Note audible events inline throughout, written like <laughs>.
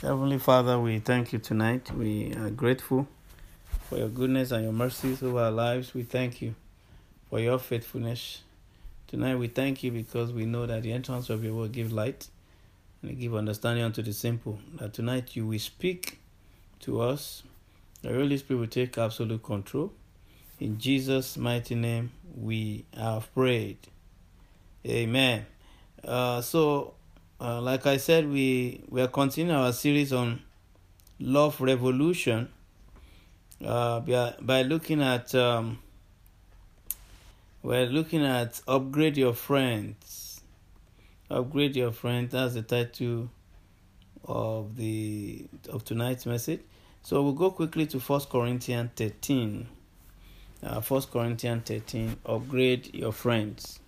Heavenly Father, we thank you tonight. We are grateful for your goodness and your mercies over our lives. We thank you for your faithfulness. Tonight we thank you because we know that the entrance of your word give light and give understanding unto the simple. That tonight you will speak to us. The Holy Spirit will take absolute control. In Jesus' mighty name we have prayed. Amen. Uh, so uh, like I said, we, we are continuing our series on love revolution uh, by, by looking at um, we're looking at upgrade your friends. Upgrade your friends. That's the title of the of tonight's message. So we'll go quickly to First Corinthians 13. Uh, First Corinthians 13. Upgrade your friends.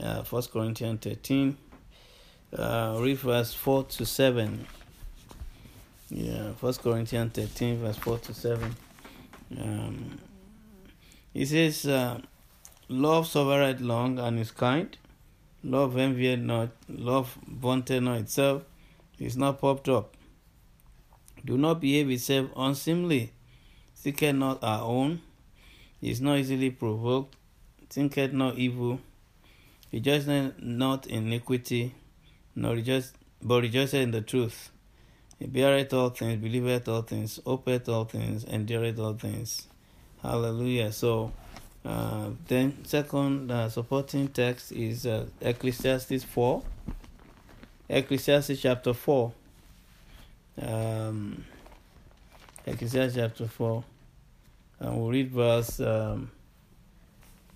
Uh, First Corinthians 13 uh, read verse 4 to 7. Yeah, First Corinthians 13, verse 4 to 7. Um, it says, uh, Love suffereth long and is kind. Love envieth not. Love vaunteth not itself. Is not puffed up. Do not behave itself unseemly. Seeketh not our own. Is not easily provoked. Thinketh not evil. Rejoiceth not iniquity nor rejoice, but rejoiceth in the truth. He beareth all things, believeth all things, hopeth all things, endureth all things. Hallelujah. So, uh, then second uh, supporting text is uh, Ecclesiastes 4. Ecclesiastes chapter 4. Um, Ecclesiastes chapter 4. And we'll read verse um,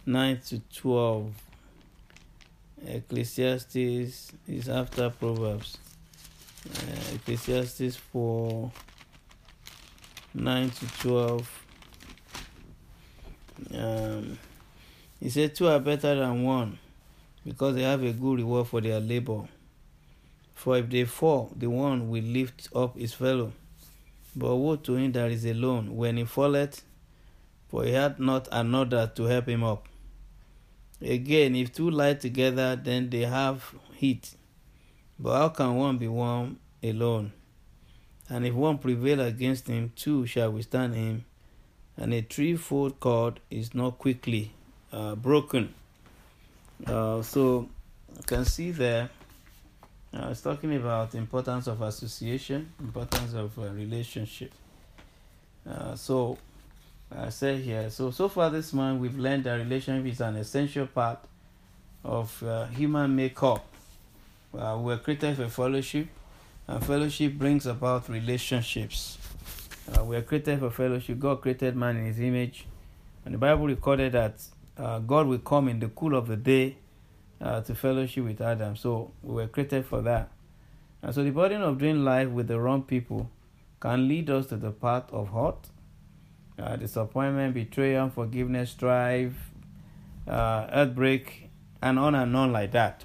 9 to 12. Ecclesiastes is after Proverbs. Uh, Ecclesiastes 4 9 to 12. Um, he said, Two are better than one because they have a good reward for their labor. For if they fall, the one will lift up his fellow. But woe to him that is alone when he falleth, for he had not another to help him up. Again, if two lie together, then they have heat. But how can one be warm alone? And if one prevail against him, two shall withstand him. And a threefold cord is not quickly uh, broken. Uh, so you can see there, uh, it's talking about importance of association, importance of uh, relationship. Uh, so I said here. So so far this month we've learned that relationship is an essential part of uh, human makeup. Uh, we're created for fellowship, and fellowship brings about relationships. Uh, we are created for fellowship. God created man in His image, and the Bible recorded that uh, God will come in the cool of the day uh, to fellowship with Adam. So we were created for that. And so the burden of doing life with the wrong people can lead us to the path of hurt uh, disappointment, betrayal, unforgiveness, strife, uh, earthbreak, and on and on like that.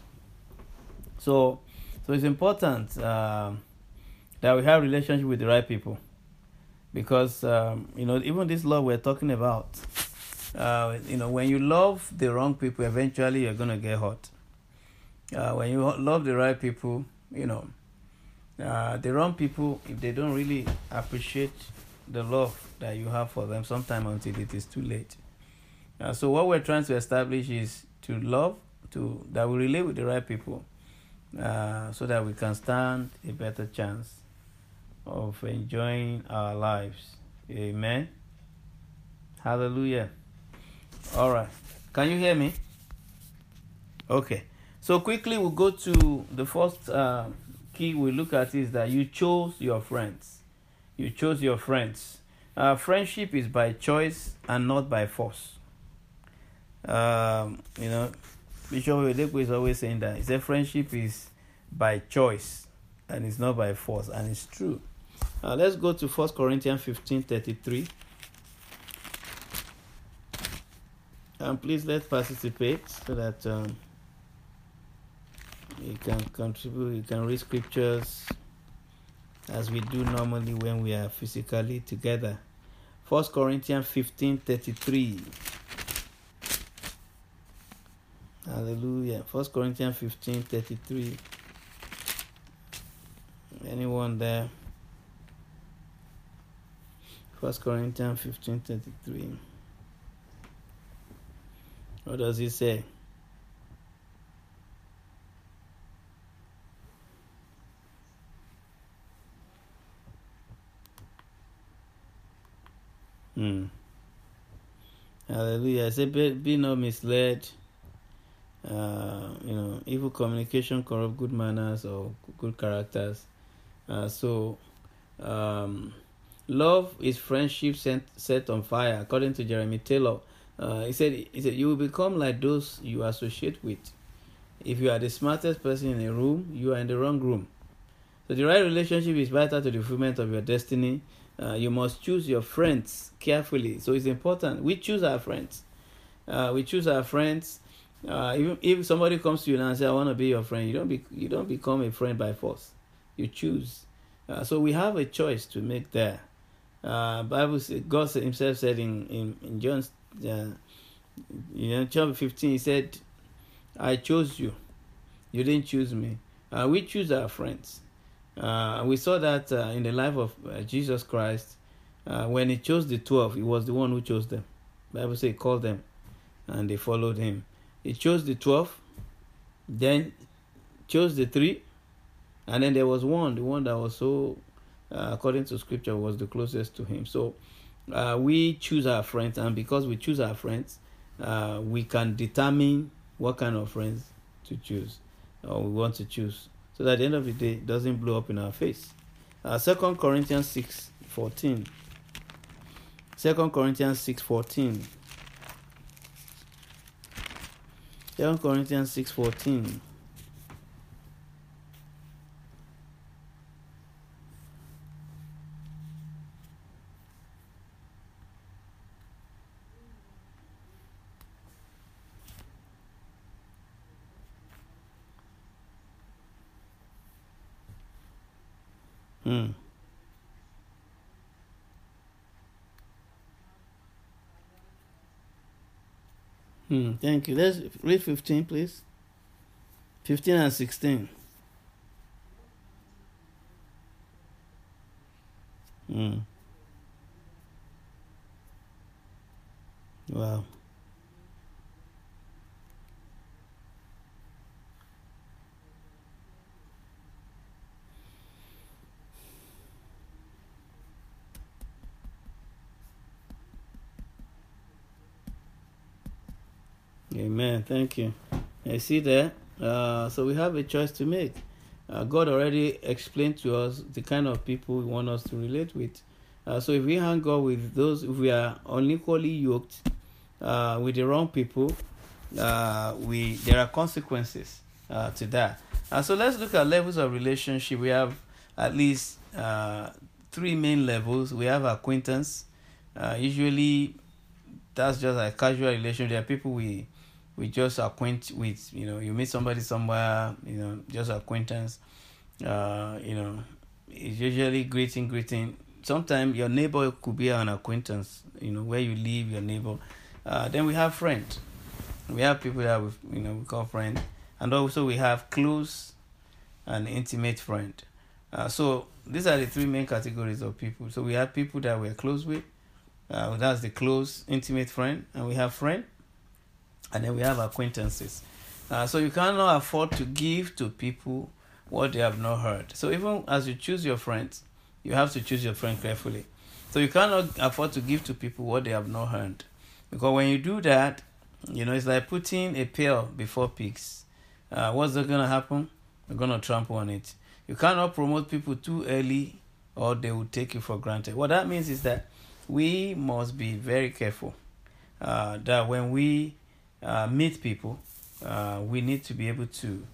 So, so it's important uh, that we have relationship with the right people, because um, you know even this love we're talking about, uh, you know when you love the wrong people, eventually you're gonna get hurt. Uh, when you love the right people, you know uh, the wrong people if they don't really appreciate the love that you have for them sometime until it is too late. Uh, so what we're trying to establish is to love, to that we relate with the right people, uh, so that we can stand a better chance of enjoying our lives. Amen. Hallelujah. All right. Can you hear me? Okay. So quickly we'll go to the first uh, key we look at is that you chose your friends. You chose your friends. Uh, friendship is by choice and not by force. Um, you know, Bishop Oyedepo is always saying that. He said friendship is by choice and it's not by force, and it's true. Uh, let's go to First Corinthians 15 33. And please let's participate so that um, you can contribute, you can read scriptures as we do normally when we are physically together. 1 Corinthians 15 33. Hallelujah. 1 Corinthians 15 33. Anyone there? 1 Corinthians 15 33. What does he say? Hmm. Hallelujah. I say, be, be not misled. Uh, you know, evil communication corrupt good manners or good characters. Uh, so, um, love is friendship set, set on fire, according to Jeremy Taylor. Uh, he said, he said, you will become like those you associate with. If you are the smartest person in a room, you are in the wrong room. So the right relationship is vital to the fulfillment of your destiny. Uh, you must choose your friends carefully. So it's important. We choose our friends. Uh, we choose our friends. Uh, even if somebody comes to you and says, "I want to be your friend," you don't be you don't become a friend by force. You choose. Uh, so we have a choice to make there. Uh, Bible God Himself said in in, in John, you know, John 15, He said, "I chose you. You didn't choose me." We choose our friends. Uh, we saw that uh, in the life of uh, Jesus Christ. Uh, when he chose the 12, he was the one who chose them. Bible says he called them and they followed him. He chose the 12, then chose the three, and then there was one, the one that was so, uh, according to scripture, was the closest to him. So uh, we choose our friends, and because we choose our friends, we can determine what kind of friends to choose or we want to choose so that at the end of the day it doesn't blow up in our face. Uh, 2 Corinthians 6 14. 2 Corinthians 6 14. 2 Corinthians 6 14. Hmm. Hmm, thank you. Let's read 15, please. 15 and 16. Hmm. Wow. Amen. Thank you. I see that. Uh, so we have a choice to make. Uh, God already explained to us the kind of people we want us to relate with. Uh, so if we hang out with those, if we are unequally yoked uh, with the wrong people, uh, we there are consequences uh, to that. so let's look at levels of relationship. We have at least three main levels. We have acquaintance. usually, that's just a casual relation. There are people we we just acquaint with you know you meet somebody somewhere you know just acquaintance uh you know it's usually greeting greeting. Sometimes your neighbor could be an acquaintance you know where you live your neighbor. Uh, then we have friends we have people that we you know we call friends and also we have close and intimate friend. Uh, so these are the three main categories of people. So we have people that we're close with. Uh, that's the close intimate friend. And we have friend and then we have acquaintances. Uh, so you cannot afford to give to people what they have not heard. So even as you choose your friends, you have to choose your friend carefully. So you cannot afford to give to people what they have not heard. Because when you do that, you know, it's like putting a pail before pigs. Uh, what's going to happen? They're going to trample on it. You cannot promote people too early or they will take you for granted. What that means is that we must be very careful uh, that when we uh, meet people, uh, we need to be able to,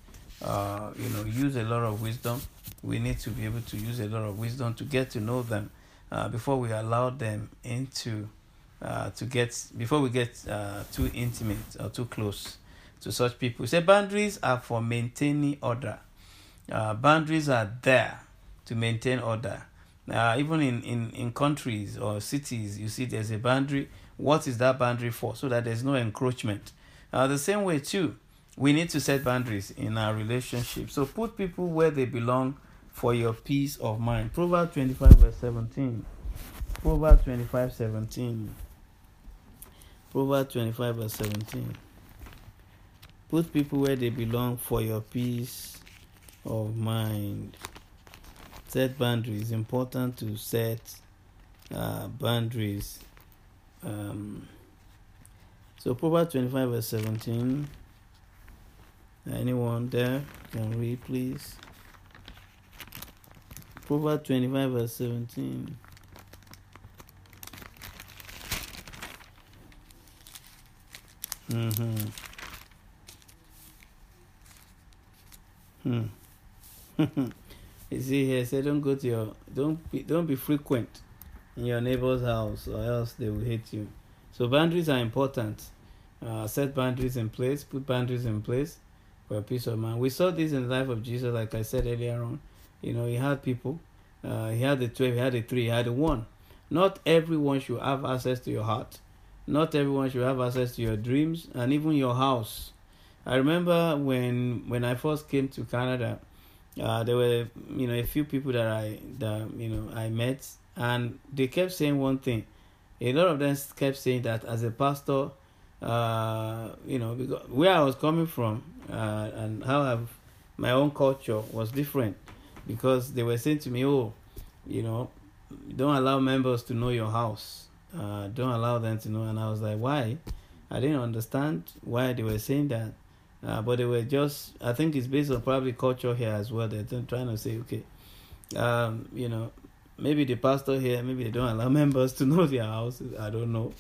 uh, you know, use a lot of wisdom. We need to be able to use a lot of wisdom to get to know them uh, before we allow them into uh, to get before we get uh, too intimate or too close to such people. Say boundaries are for maintaining order. boundaries are there to maintain order. even in, in, in countries or cities, you see there's a boundary. What is that boundary for? So that there's no encroachment. Uh, the same way, too, we need to set boundaries in our relationship. So put people where they belong for your peace of mind. Proverbs 25, verse 17. Proverbs 25 17. Proverbs 25 verse 17. Put people where they belong for your peace of mind. Set boundaries. Important to set uh, boundaries. Um, so Proverbs 25 verse 17. Anyone there can read, please? Proverbs 25 verse 17. Mm-hmm. Hmm. <laughs> you see here, say don't go to your don't be don't be frequent in your neighbor's house or else they will hate you. So boundaries are important. Uh, set boundaries in place, put boundaries in place for peace of mind. We saw this in the life of Jesus, like I said earlier on. You know, he had people, uh, he had the 12, he had the 3, he had the 1. Not everyone should have access to your heart. Not everyone should have access to your dreams and even your house. I remember when when I first came to Canada, uh, there were you know a few people that I that you know I met, and they kept saying one thing. A lot of them kept saying that as a pastor, uh, you know, where I was coming from uh, and how I've, my own culture was different, because they were saying to me, "Oh, you know, don't allow members to know your house." uh, don't allow them to know. And I was like, why? I didn't understand why they were saying that. Uh, but they were just, I think it's based on probably culture here as well. They're trying to say, okay, um, you know, maybe the pastor here, maybe they don't allow <laughs> members to know their house. I don't know.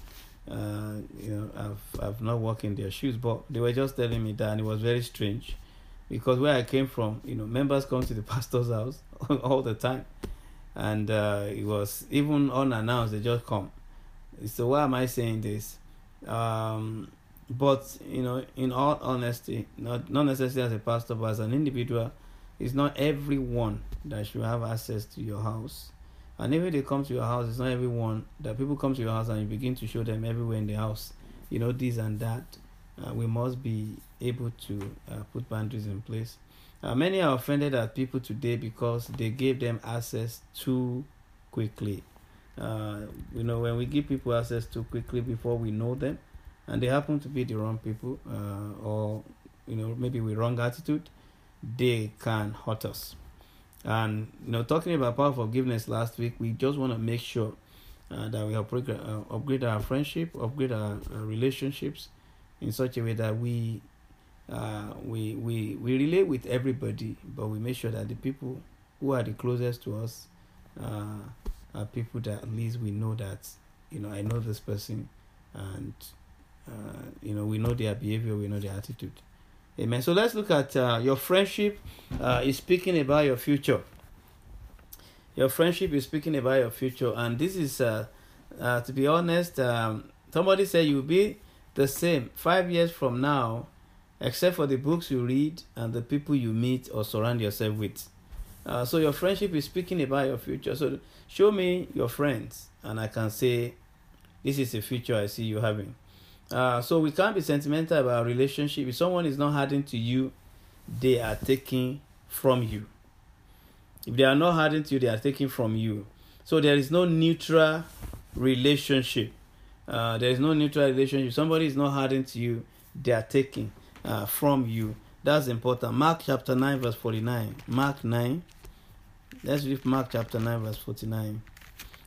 Uh, you know, I've I've not walked in their shoes, but they were just telling me that, and it was very strange, because where I came from, you know, members come to the <laughs> pastor's house <laughs> all the time, and uh, it was even unannounced. They just come, so why am I saying this? Um, but you know, in all honesty, not not necessarily as a pastor, but as an individual, it's not everyone that should have access to your house. And if they come to your house, it's not everyone that people come to your house and you begin to show them everywhere in the house, you know, this and that. Uh, we must be able to uh, put boundaries in place. Uh, many are offended at people today because they gave them access too quickly. Uh, you know, when we give people access too quickly before we know them, and they happen to be the wrong people, uh, or you know, maybe with wrong attitude, they can hurt us. And you know, talking about power forgiveness last week, we just want to make sure uh, that we upgrade, uh, upgrade our friendship, upgrade our, our, relationships in such a way that we uh, we we we relate with everybody, but we make sure that the people who are the closest to us uh, are people that at least we know that you know I know this person, and uh, you know we know their behavior, we know their attitude. Amen. So let's look at uh, your friendship uh, is speaking about your future. Your friendship is speaking about your future, and this is uh, uh, to be honest. Um, somebody said you'll be the same five years from now, except for the books you read and the people you meet or surround yourself with. Uh, so your friendship is speaking about your future. So show me your friends, and I can say, this is the future I see you having. Uh, so we can't be sentimental about relationship. If someone is not adding to you, they are taking from you. If they are not adding to you, they are taking from you. So there is no neutral relationship. Uh, there is no neutral relationship. Somebody is not adding to you, they are taking uh, from you. That's important. Mark chapter 9, verse 49. Mark 9. Let's read Mark chapter 9, verse 49.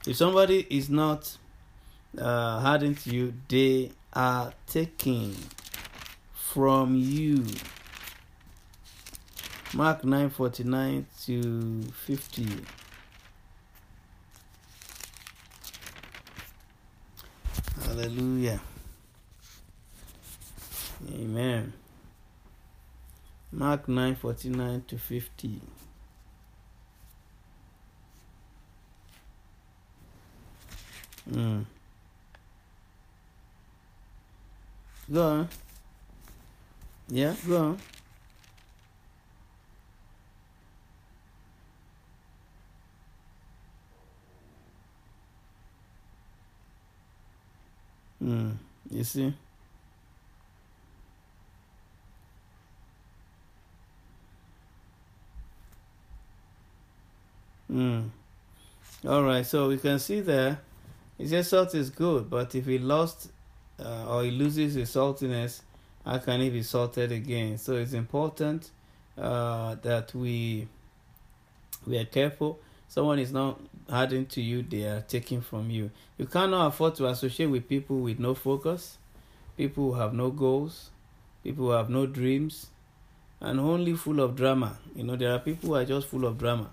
If somebody is not uh, adding to you, they are taking from you. Mark 9:49 to 50. Hallelujah. Amen. Mark 9:49 to 50. Mm. Go on. Yeah, go on. Mm, you see? Mm. All right, so we can see there He says salt is good, but if he lost uh, or he loses his saltiness, how can he be salted again? So it's important uh, that we we are careful. Someone is not adding to you; they are taking from you. You cannot afford to associate with people with no focus, people who have no goals, people who have no dreams, and only full of drama. You know, there are people who are just full of drama.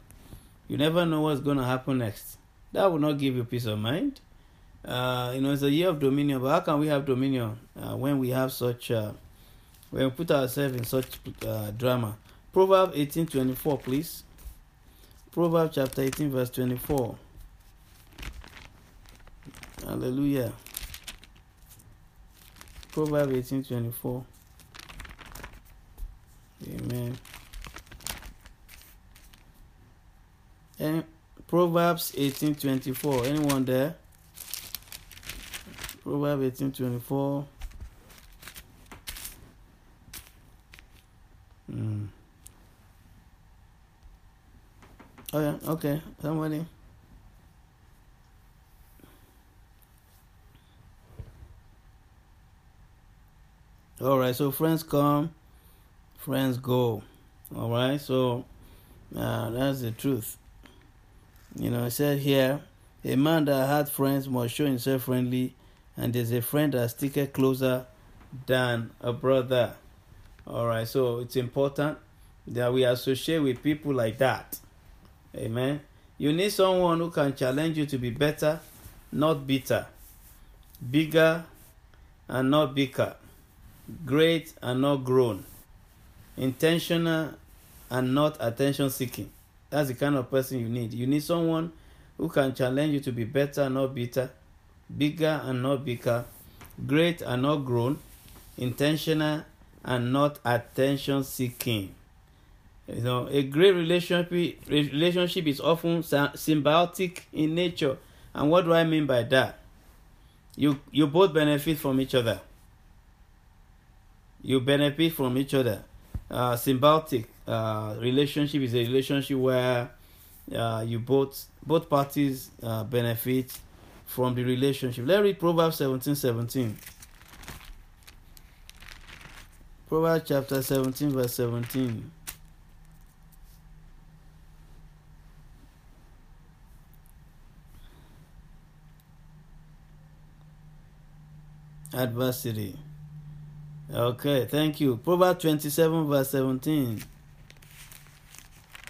You never know what's going to happen next. That will not give you peace of mind. Uh, you know, it's a year of dominion, but how can we have dominion uh, when we have such, uh, when we put ourselves in such uh, drama? Proverbs 18:24, please. Proverbs chapter 18, verse 24. Hallelujah. Proverbs 18:24. Amen. And Proverbs 18:24. Anyone there? Proverbs 18:24. Hmm. Oh yeah, okay. Somebody. All right, so friends come, friends go. All right, so uh, that's the truth. You know, it said here, a man that had friends must show himself friendly, and there's a friend that sticketh closer than a brother. All right, so it's important that we associate with people like that. Amen. You need someone who can challenge you to be better, not bitter, bigger and not bigger, great and not grown, intentional and not attention seeking. That's the kind of person you need. You need someone who can challenge you to be better, not bitter, bigger and not bigger, great and not grown, intentional and not attention seeking. You know, a great relationship relationship is often symbiotic in nature. And what do I mean by that? You you both benefit from each other. You benefit from each other. Uh, symbiotic uh, relationship is a relationship where uh, you both both parties uh, benefit from the relationship. Let's read Proverbs 17 17. Proverbs chapter 17, verse 17. Adversity. Okay, thank you. Proverbs 27, verse 17.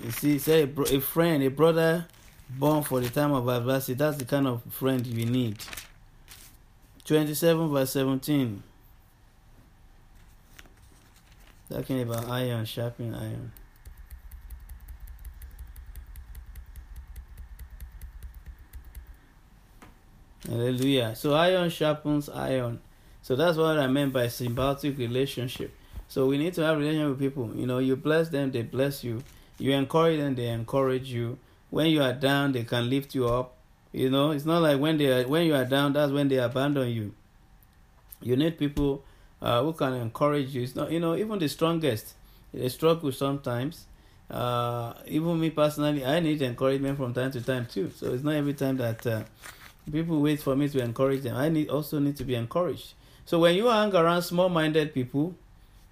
You see, say a friend, a brother born for the time of adversity. That's the kind of friend we need. 27, verse 17. Talking about iron, sharpening iron. Hallelujah. So iron sharpens iron. So that's what I meant by symbiotic relationship. So we need to have relationship with people. You know, you bless them, they bless you. You encourage them, they encourage you. When you are down, they can lift you up. You know, it's not like when they are when you are down, that's when they abandon you. You need people uh, who can encourage you. It's not you know even the strongest they struggle sometimes. Uh, even me personally, I need encouragement from time to time too. So it's not every time that uh, people wait for me to encourage them. I need also need to be encouraged. So when you hang around small minded people,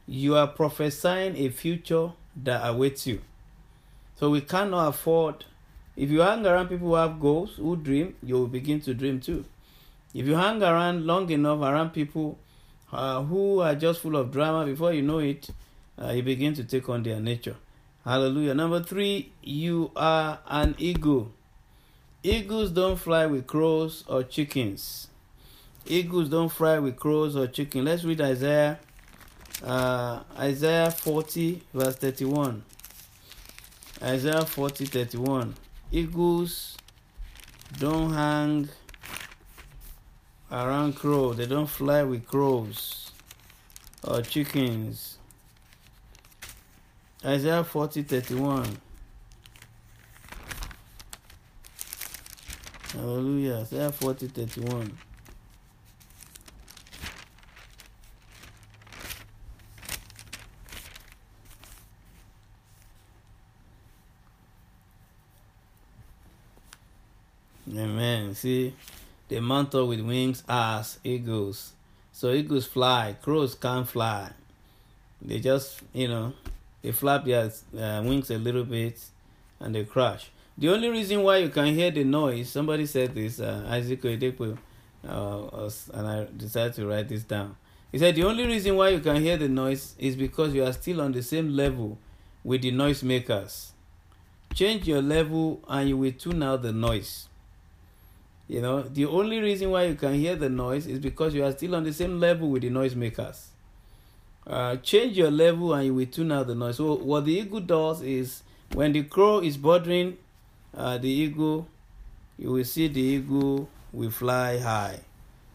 you are prophesying a future that awaits you. So we cannot afford, if you hang around people who have goals, who dream, you will begin to dream too. If you hang around long enough around people uh, who are just full of drama, before you know it, uh, you begin to take on their nature. Hallelujah. Number three, you are an eagle. Eagles don't fly with crows or chickens. Eagles don't fly with crows or chicken. Let's read Isaiah uh, Isaiah 40 verse 31. Isaiah 40 31. Eagles don't hang around crows. They don't fly with crows or chickens. Isaiah 40 31. Hallelujah. Isaiah 40 31. Amen. See, they mount up with wings as eagles. So eagles fly, crows can't fly. They just, you know, they flap their uh, wings a little bit and they crash. The only reason why you can hear the noise, somebody said this, uh, Isaac Oyedepo, uh, and I decided to write this down. He said the only reason why you can hear the noise is because you are still on the same level with the noisemakers. Change your level and you will tune out the noise. You know, the only reason why you can hear the noise is because you are still on the same level with the noisemakers. Uh, change your level and you will tune out the noise. So, what the eagle does is when the crow is bothering uh, the eagle, you will see the eagle will fly high,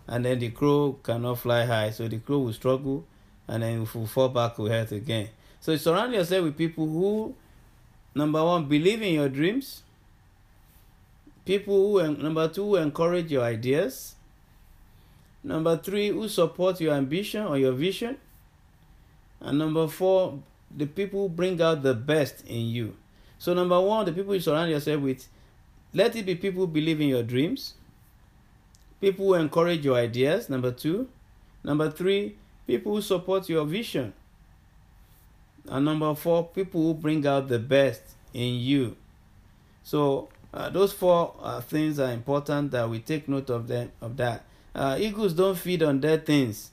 and then the crow cannot fly high, so the crow will struggle and then will fall back to earth again. So, surround yourself with people who, number one, believe in your dreams People who, number two, who encourage your ideas. Number three, who support your ambition or your vision. And number four, the people who bring out the best in you. So, number one, the people you surround yourself with, let it be people who believe in your dreams, people who encourage your ideas. Number two. Number three, people who support your vision. And number four, people who bring out the best in you. So, uh, those four uh, things are important that we take note of them of that. Uh, eagles don't feed on dead things,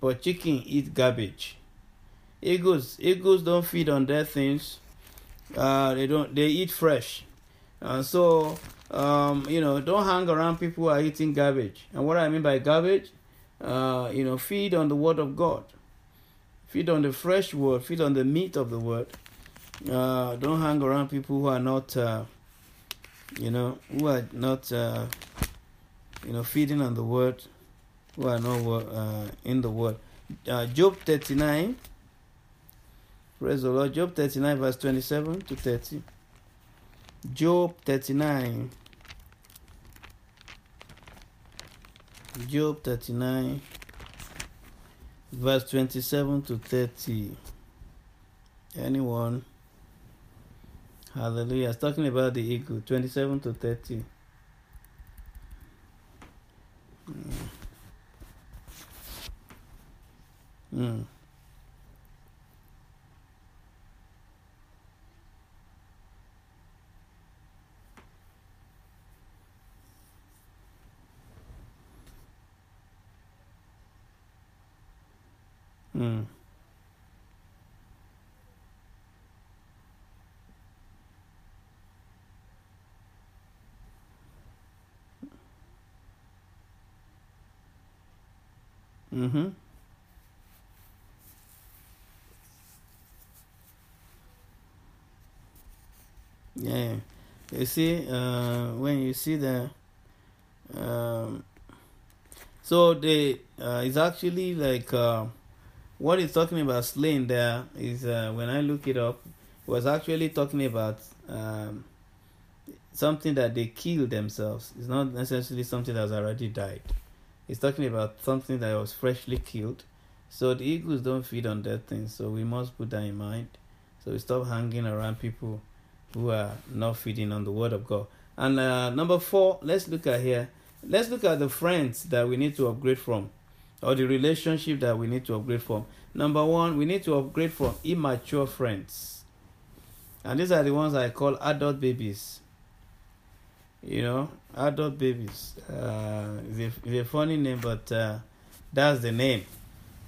but chicken eat garbage. Eagles eagles don't feed on dead things. Uh, they don't they eat fresh. Uh, so um, you know don't hang around people who are eating garbage. And what I mean by garbage, uh, you know, feed on the word of God. Feed on the fresh word. Feed on the meat of the word. don't hang around people who are not you know, who are not, uh, you know, feeding on the word, who are not uh, in the word. Uh, Job 39, praise the Lord. Job 39, verse 27 to 30. Job 39. Job 39, verse 27 to 30. Anyone? Hallelujah. It's talking about the eagle, 27 to 30. Mm. Mm. Mm. Mm-hmm. Yeah. You see, uh, when you see the. Um, so the uh, it's actually like uh, what he's talking about slaying there is uh, when I look it up, it was actually talking about um, something that they killed themselves. It's not necessarily something that has already died. He's talking about something that was freshly killed. So the eagles don't feed on dead things. So we must put that in mind. So we stop hanging around people who are not feeding on the word of God. And uh, number four, let's look at here. Let's look at the friends that we need to upgrade from, or the relationship that we need to upgrade from. Number one, we need to upgrade from immature friends. And these are the ones I call adult babies you know, adult babies. Uh, it's, a, it's a funny name, but uh, that's the name.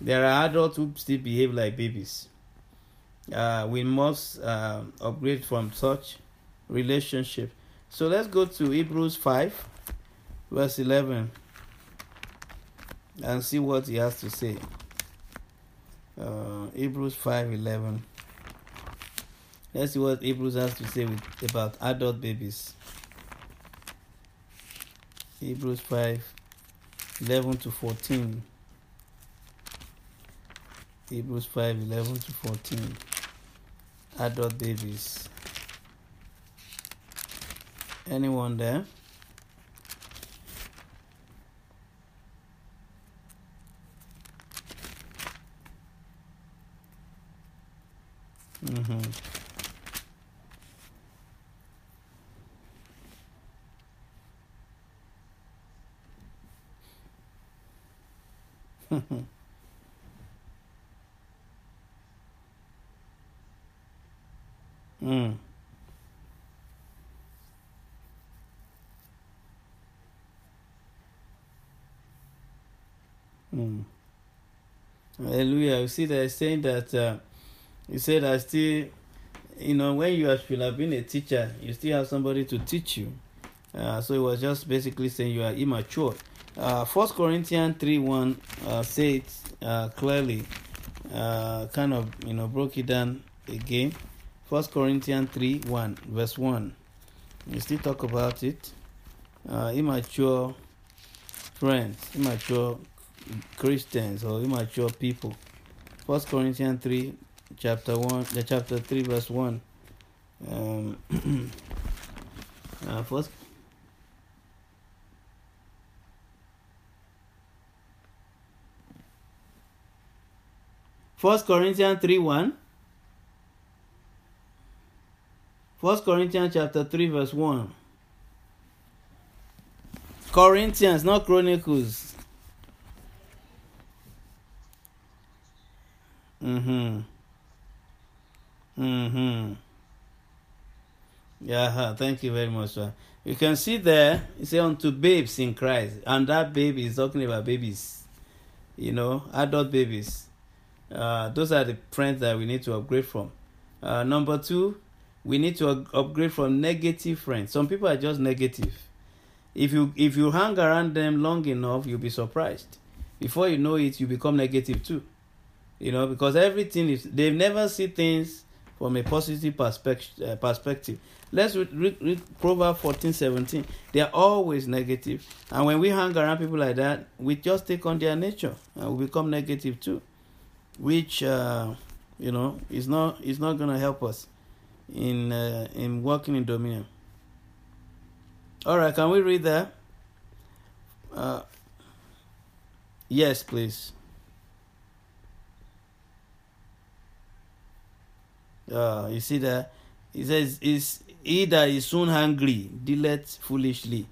There are adults who still behave like babies. Uh, we must uh, upgrade from such relationship. So let's go to Hebrews 5, verse 11, and see what he has to say. Uh, Hebrews 5 11. Let's see what Hebrews has to say with, about adult babies. Hebrews 5 11 to 14. Hebrews 5 11 to 14. Adult babies. Anyone there? Mm-hmm. Mm. Mm. Hallelujah. You see, they're saying that uh, you said I still, you know, when you should have been a teacher, you still have somebody to teach you. Uh, so it was just basically saying you are immature. Uh, First Corinthians 3 1 uh, says uh, clearly, kind of, you know, broke it down again. First Corinthians 3 1, verse 1. We still talk about it. Immature friends, immature Christians or immature people. First Corinthians 3, chapter 1, the chapter 3, verse 1. Um, <clears throat> uh, first First Corinthians 3 1. First Corinthians chapter 3 verse 1. Corinthians, not Chronicles. Mm-hmm. Mm-hmm. Yeah, thank you very much, sir. You can see there, it says unto babes in Christ. And that baby is talking about babies. You know, adult babies. Uh, those are the friends that we need to upgrade from. Uh, number two, we need to upgrade from negative friends. Some people are just negative. If you if you hang around them long enough, you'll be surprised. Before you know it, you become negative too. You know, because everything is they never see things from a positive perspective. Uh, perspective. Let's read, read, read Proverbs 14 17. They are always negative. And when we hang around people like that, we just take on their nature and we become negative too, which, uh, you know, is not, is not to help us in, uh, in working in dominion. All right, can we read that? Uh, yes, please. Uh, you see that? He says, is he that is soon hungry dealeth foolishly,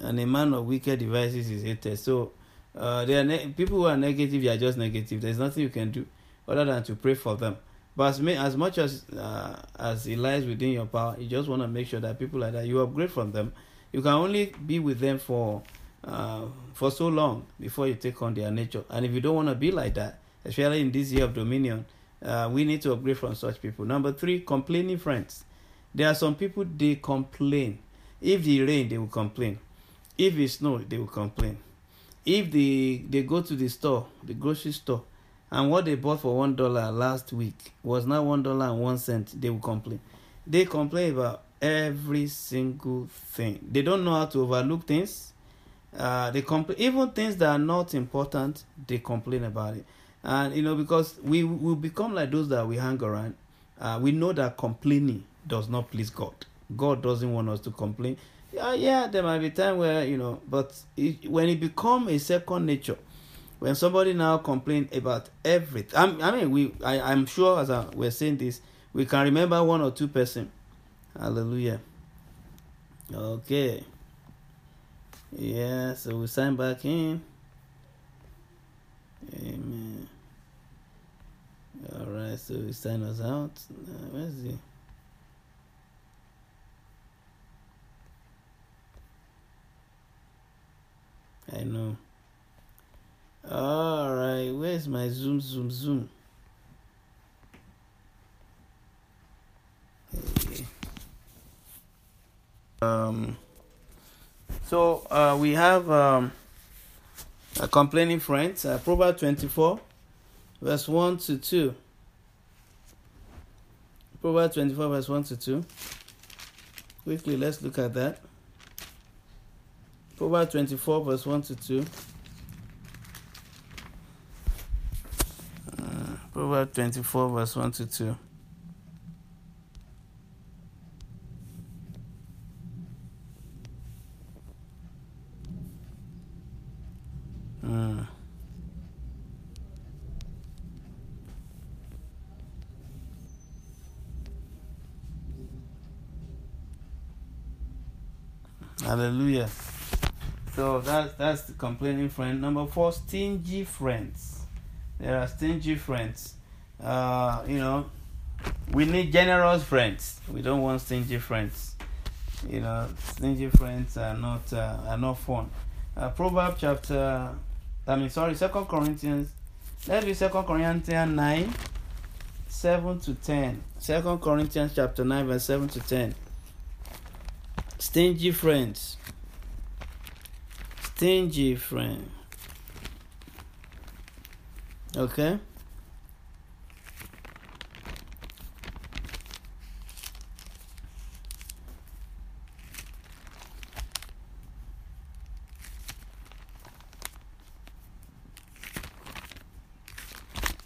and a man of wicked devices is hated. So, uh, there are ne- people who are negative. They are just negative. There's nothing you can do other than to pray for them. But as, may, as much as uh, as it lies within your power, you just want to make sure that people like that you upgrade from them. You can only be with them for uh, for so long before you take on their nature. And if you don't want to be like that, especially in this year of dominion, uh, we need to upgrade from such people. Number three, complaining friends. There are some people they complain. If the rain, they will complain. If it snow, they will complain. If they they go to the store, the grocery store, and what they bought for one dollar last week was now one dollar and one cent, they will complain. They complain about every single thing. They don't know how to overlook things. Uh, they complain even things that are not important. They complain about it, and you know because we will become like those that we hang around. Uh, we know that complaining does not please God. God doesn't want us to complain. Yeah, yeah, there might be time where you know, but it, when it become a second nature, when somebody now complain about everything, I, I mean, we, I, I'm sure as I, we're saying this, we can remember one or two person. Hallelujah. Okay. Yeah, so we sign back in. Amen. All right, so we sign us out. Where's the I know. All right, where's my zoom, zoom, zoom? Um. So uh, we have um, a complaining friends. Uh, Proverbs twenty-four, verse one to two. Proverbs twenty-four, verse one to two. Quickly, let's look at that. Proverbs 24, verse 1 to 2. Uh, Proverbs 24, verse 1 to 2. Complaining friend. Number four, stingy friends. There are stingy friends. Uh, you know, we need generous friends. We don't want stingy friends. You know, stingy friends are not uh, are not fun. Uh, Proverbs chapter, I mean, sorry, Second Corinthians. Let's be Second Corinthians nine, seven to ten. Second Corinthians chapter nine, verse seven to ten. Stingy friends. Stingy friend. Okay.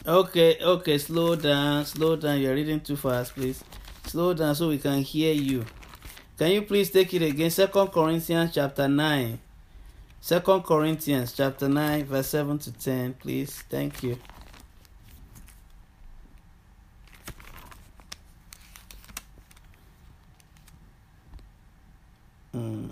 Okay, okay, slow down, slow down. You're reading too fast, please. Slow down so we can hear you. Can you please take it again? Second Corinthians chapter 9. Second Corinthians chapter 9, verse 7 to 10, please. Thank you. Mm.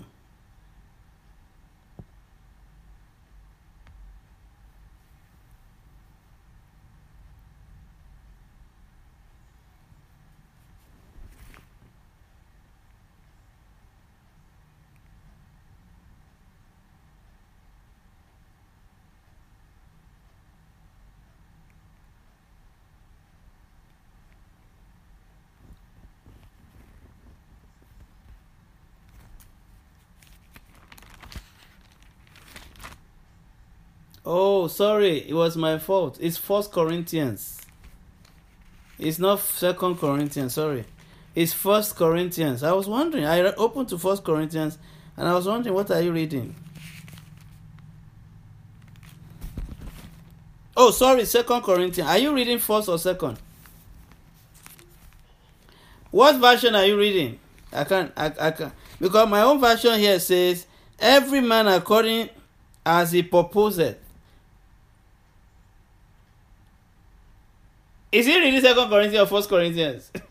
Oh, sorry, it was my fault. It's First Corinthians. It's not Second Corinthians. Sorry, it's First Corinthians. I was wondering. I opened to First Corinthians, and I was wondering, what are you reading? Oh, sorry, Second Corinthians. Are you reading first or second? What version are you reading? I can't. I, I can't because my own version here says, "Every man according as he proposed." Is he reading Second Corinthians or First Corinthians? <laughs>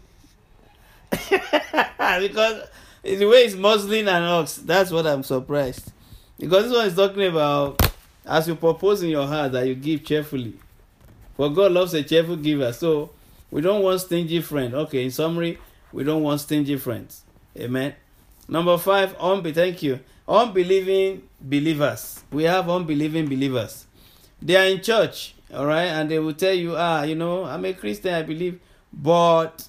because the way it's muslin and ox, that's what I'm surprised. Because this one is talking about as you propose in your heart that you give cheerfully. For God loves a cheerful giver. So we don't want stingy friends. Okay, in summary, we don't want stingy friends. Amen. Number five, unbe- thank you. Unbelieving believers. We have unbelieving believers. They are in church, all right, and they will tell you, ah, you know, I'm a Christian, I believe, but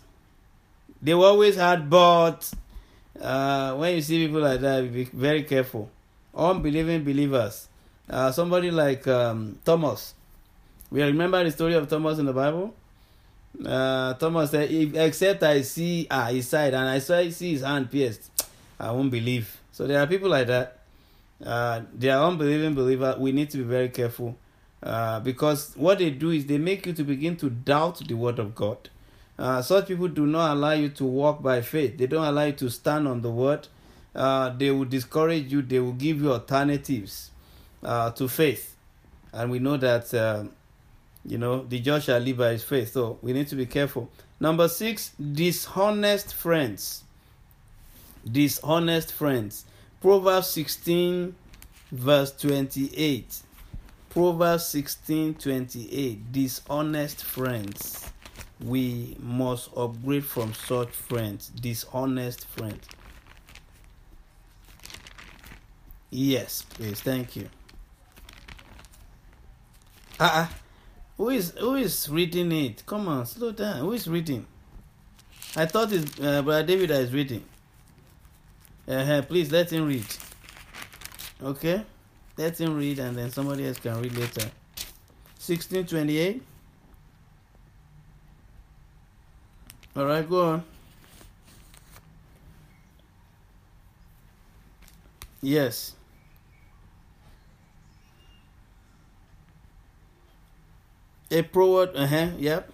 they always had but. Uh, when you see people like that, be very careful. Unbelieving believers. Uh, somebody like um, Thomas. We remember the story of Thomas in the Bible. Uh, Thomas said, if, "Except I see ah, his side and I saw see his hand pierced, I won't believe." So there are people like that. Uh, they are unbelieving believers. We need to be very careful uh, because what they do is they make you to begin to doubt the word of God. Uh, such people do not allow you to walk by faith. They don't allow you to stand on the word. Uh, they will discourage you. They will give you alternatives uh, to faith, and we know that uh, you know the judge shall live by his faith. So we need to be careful. Number six, dishonest friends. Dishonest friends. Proverbs sixteen, verse twenty-eight. Proverbs sixteen twenty-eight. Dishonest friends. We must upgrade from such friends. Dishonest friends. Yes, please. Thank you. Ah, uh-uh. who is who is reading it? Come on, slow down. Who is reading? I thought it's uh, Brother David is reading. Uh-huh, please let him read. Okay, let him read, and then somebody else can read later. Sixteen twenty-eight. All right, go on. Yes. A pro word, uh huh, yep.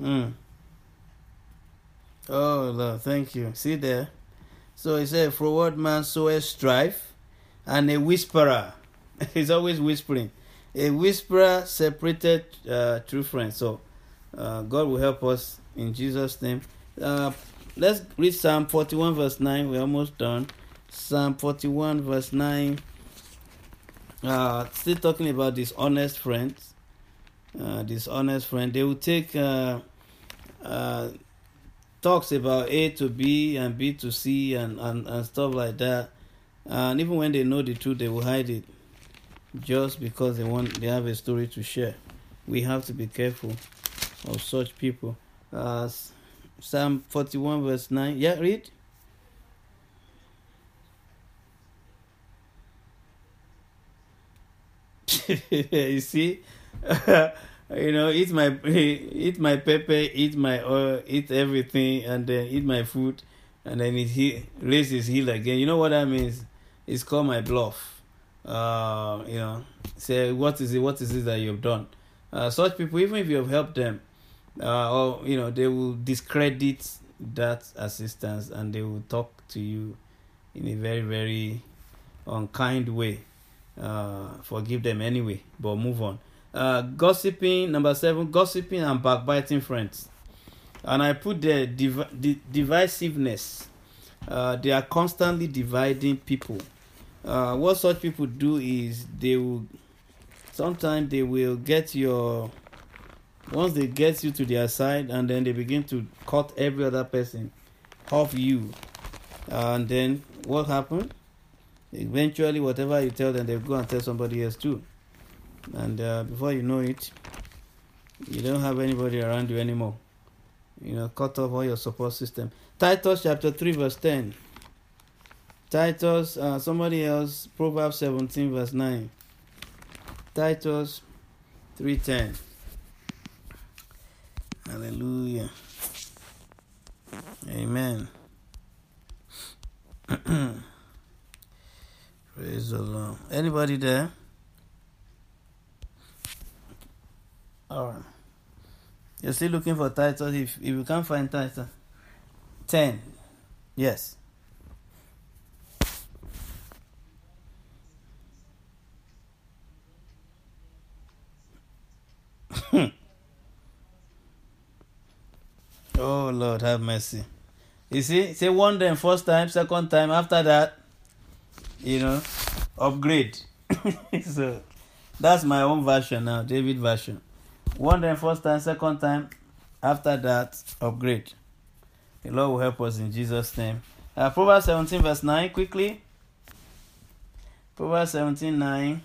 Mm. Oh, Lord, thank you. See there? So he said, forward man soweth strife, and a whisperer. <laughs> He's always whispering. A whisperer separated uh, true friends. So Uh, God will help us in Jesus' name. Uh, let's read Psalm 41, verse 9. We're almost done. Psalm 41, verse 9. Uh, still talking about dishonest friends. Uh, dishonest friend. They will take uh, uh, talks about A to B and B to C and, and, and stuff like that. And even when they know the truth, they will hide it just because they want they have a story to share. We have to be careful of such people. Uh, Psalm 41, verse 9. Yeah, read. <laughs> you see, <laughs> you know, eat my <laughs> eat my pepper, eat my oil, eat everything, and then eat my food, and then it he raise his heel again. You know what that means? It's called my bluff. Uh, you know, say what is it? What is it that you've done? Uh, such people, even if you have helped them, uh, or you know, they will discredit that assistance and they will talk to you in a very very unkind way uh, forgive them anyway, but move on. Uh, gossiping, number seven, gossiping and backbiting friends. And I put the div- divisiveness. Uh, they are constantly dividing people. Uh, what such people do is they will sometimes they will get your once they get you to their side and then they begin to cut every other person off you and then what happened eventually whatever you tell them they'll go and tell somebody else too and uh, before you know it you don't have anybody around you anymore. You know cut off all your support system. Titus chapter 3 verse 10 titus uh, somebody else proverbs 17 verse 9 titus 3.10 hallelujah. Amen. <clears throat> Praise the Lord. Anybody there? All right. You're still looking for Titus. If if you can't find title, ten. Yes. <laughs> oh Lord, have mercy. You see, say one time, first time, second time. After that, you know, upgrade. <laughs> so that's my own version now, David version. One time, first time, second time. After that, upgrade. The Lord will help us in Jesus' name. Uh, Proverbs 17, verse 9, quickly. Proverbs 17, 9.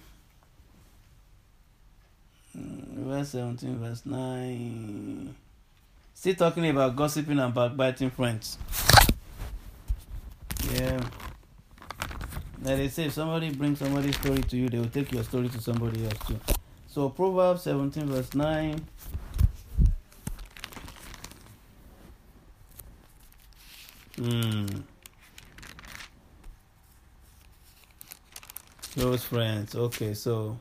Mm, verse 17, verse 9. Still talking about gossiping and backbiting friends. Yeah. Like they say, if somebody brings somebody's story to you, they will take your story to somebody else too. So Proverbs 17 verse 9. Hmm. Close friends. Okay, so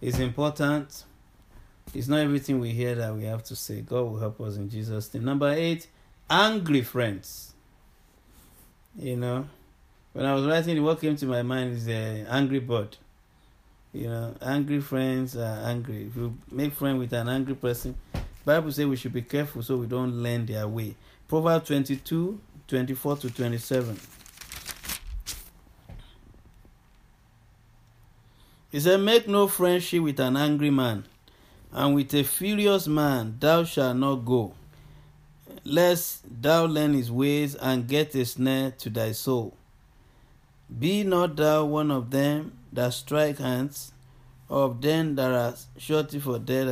it's important. It's not everything we hear that we have to say. God will help us in Jesus' name. Number eight, angry friends. You know, when I was writing, what came to my mind is the angry bird. You know, angry friends are angry. If you make friends with an angry person, Bible says we should be careful so we don't learn their way. Proverbs 22, 24 to 27. He said, Make no friendship with an angry man, and with a furious man thou shalt not go, lest thou learn his ways and get a snare to thy soul. Be not thou one of them that strike hands, of them that are shorty for death,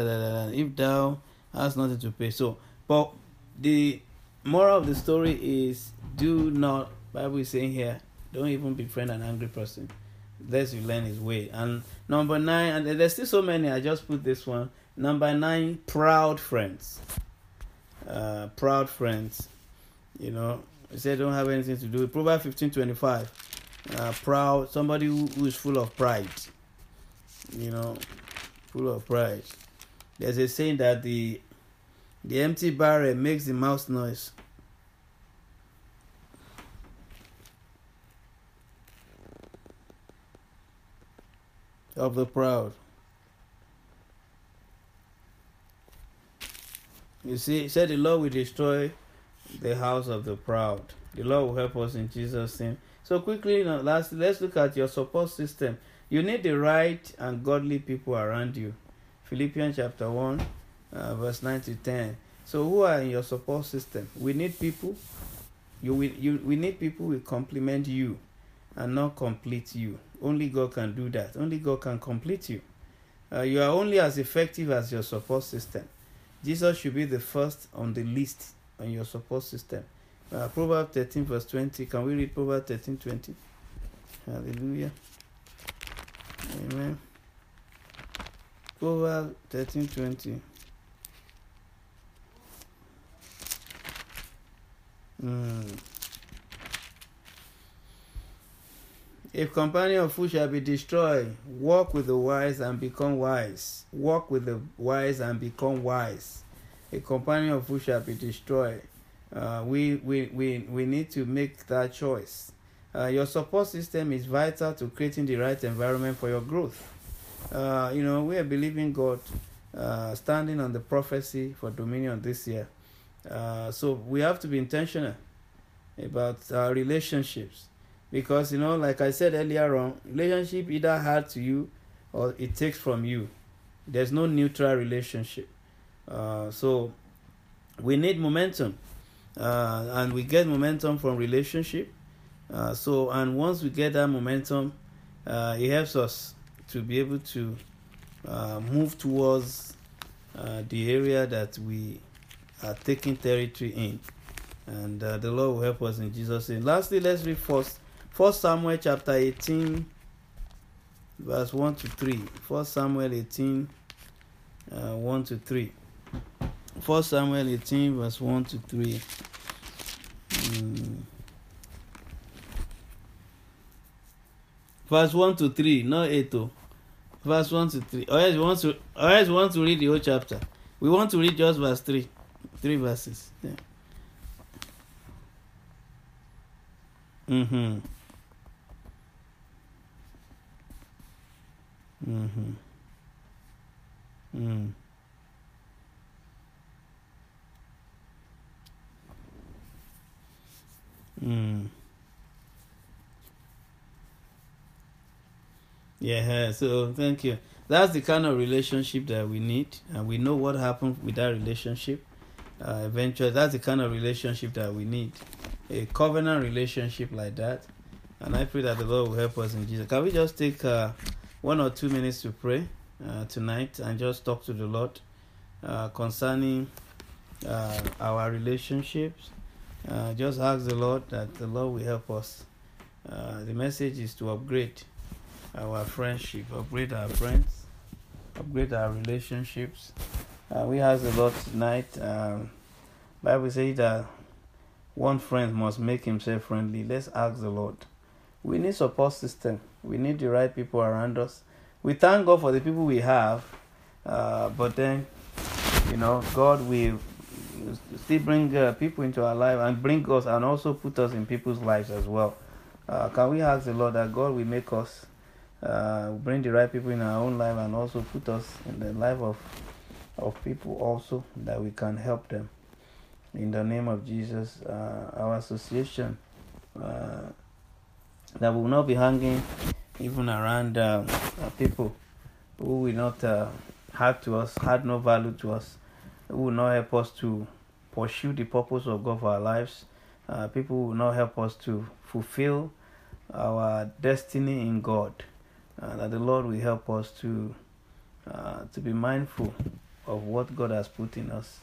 if thou hast nothing to pay. So, but the moral of the story is do not, Bible is saying here, don't even befriend an angry person, lest you learn his way. And number nine, and there's still so many, I just put this one. Number nine, proud friends. Uh, proud friends. You know, said don't have anything to do Proverbs 15 25 uh, proud, somebody who, who is full of pride. You know, full of pride. There's a saying that the the empty barrel makes the mouse noise. Of the proud. You see, he said the Lord will destroy the house of the proud. The Lord will help us in Jesus' name. So quickly, you know, last, let's look at your support system. You need the right and godly people around you. Philippians chapter 1, uh, verse 9 to 10. So who are in your support system? We need people. You, we, you, we need people who complement you and not complete you. Only God can do that. Only God can complete you. Uh, you are only as effective as your support system. Jesus should be the first on the list on your support system. Uh, Proverbs 13, verse 20. Can we read Proverbs 13, 20? Hallelujah. Amen. Proverbs 13, 20. Mm. If companion of food shall be destroyed, walk with the wise and become wise. Walk with the wise and become wise. A companion of food shall be destroyed. Uh, we, we, we, we need to make that choice. Uh, your support system is vital to creating the right environment for your growth. Uh, you know, we are believing God, uh, standing on the prophecy for dominion this year. Uh, so we have to be intentional about our relationships because you know like i said earlier on relationship either hard to you or it takes from you there's no neutral relationship uh, so we need momentum uh, and we get momentum from relationship. Uh, so, and once we get that momentum, uh, it helps us to be able to uh, move towards uh, the area that we are taking territory in, and uh, the Lord will help us in Jesus' name. Lastly, let's read first First Samuel chapter eighteen, verse one to three. First Samuel eighteen, one to three. First Samuel 18, verse 1 to 3. Hmm. Verse 1 to 3, not 8. Oh. Verse 1 to 3. Or else, you want to, or else you want to read the whole chapter. We want to read just verse 3. Three verses. Yeah. Mm-hmm. Mm-hmm. Mm. Mm. Yeah, so thank you. That's the kind of relationship that we need, and we know what happened with that relationship. Uh, eventually, that's the kind of relationship that we need a covenant relationship like that. And I pray that the Lord will help us in Jesus. Can we just take uh, one or two minutes to pray uh, tonight and just talk to the Lord uh, concerning uh, our relationships. Uh, just ask the Lord that the Lord will help us. Uh, the message is to upgrade our friendship, upgrade our friends, upgrade our relationships. Uh, we ask the Lord tonight. Um, Bible says that one friend must make himself friendly. Let's ask the Lord. We need support system we need the right people around us. We thank God for the people we have, uh, but then, you know, God will still bring uh, people into our life and bring us and also put us in people's lives as well. Uh, can we ask the Lord that God will make us uh, bring the right people in our own life and also put us in the life of of people also that we can help them. In the name of Jesus, uh, our association uh, that will not be hanging even around uh, people who will not have to us, had no value to us, who will not help us to pursue the purpose of God for our lives. Uh, people will not help us to fulfill our destiny in God. Uh, that the Lord will help us to uh, to be mindful of what God has put in us,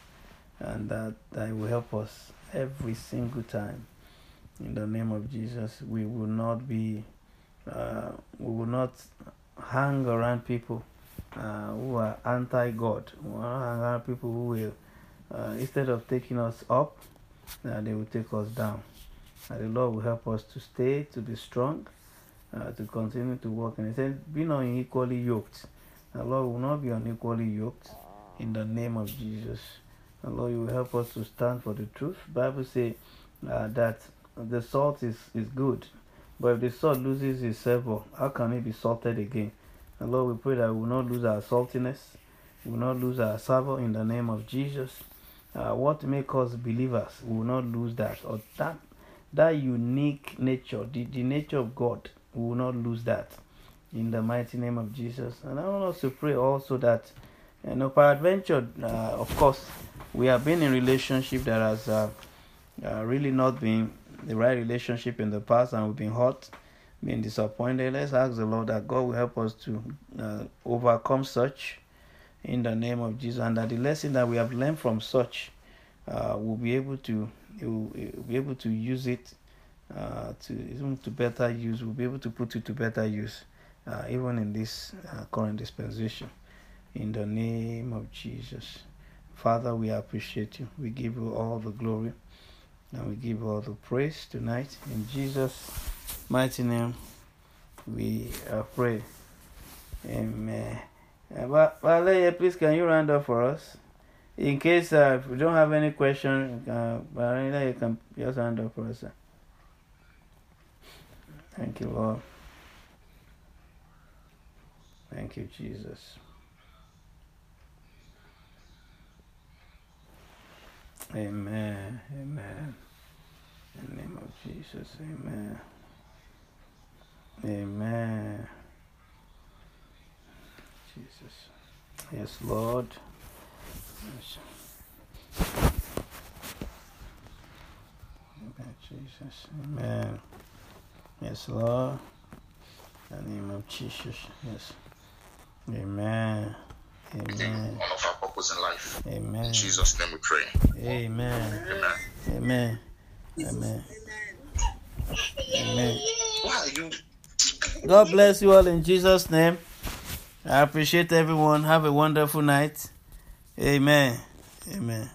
and that, that will help us every single time. In the name of Jesus, we will not be uh, we will not hang around people uh, who are anti God. We will not hang around people who will, uh, instead of taking us up, uh, they will take us down. And the Lord will help us to stay, to be strong, uh, to continue to work. And He said, Be not unequally yoked. The Lord will not be unequally yoked in the name of Jesus. The Lord, you will help us to stand for the truth. Bible says uh, that the salt is, is good but if the salt loses its savor, how can it be salted again? And Lord, we pray that we will not lose our saltiness, we will not lose our savor in the name of Jesus. Uh, what makes us believers, we will not lose that. Or that that unique nature, the, the nature of God, we will not lose that. In the mighty name of Jesus. And I want us to pray also that, you know, peradventure, uh, of course, we have been in relationship that has uh, uh, really not been the right relationship in the past and we've been hurt, been disappointed. Let's ask the Lord that God will help us to uh, overcome such in the name of Jesus, and that the lesson that we have learned from such, uh, we'll be able to we'll, we'll be able to use it uh, to even to better use. We'll be able to put it to better use, uh, even in this uh, current dispensation. In the name of Jesus, Father, we appreciate you. We give you all the glory, and we give all the praise tonight. In Jesus' mighty name, we uh, pray. Amen. Uh, Valerie, please can you round up for us? In case uh, if you don't have any question, uh, Valerie, you can just round up for us. Thank you, Lord. Thank you, Jesus. Amen. Amen. In the name of Jesus. Amen. Amen. Jesus. Yes, Lord. Yes. Amen, Jesus. Amen. Yes, Lord. In the name of Jesus. Yes. Amen. Amen. One of our purpose in life. Amen. In Jesus' name we pray. Amen. Amen. Amen. Amen. Amen. Why are you? God bless you all in Jesus' name. I appreciate everyone. Have a wonderful night. Amen. Amen.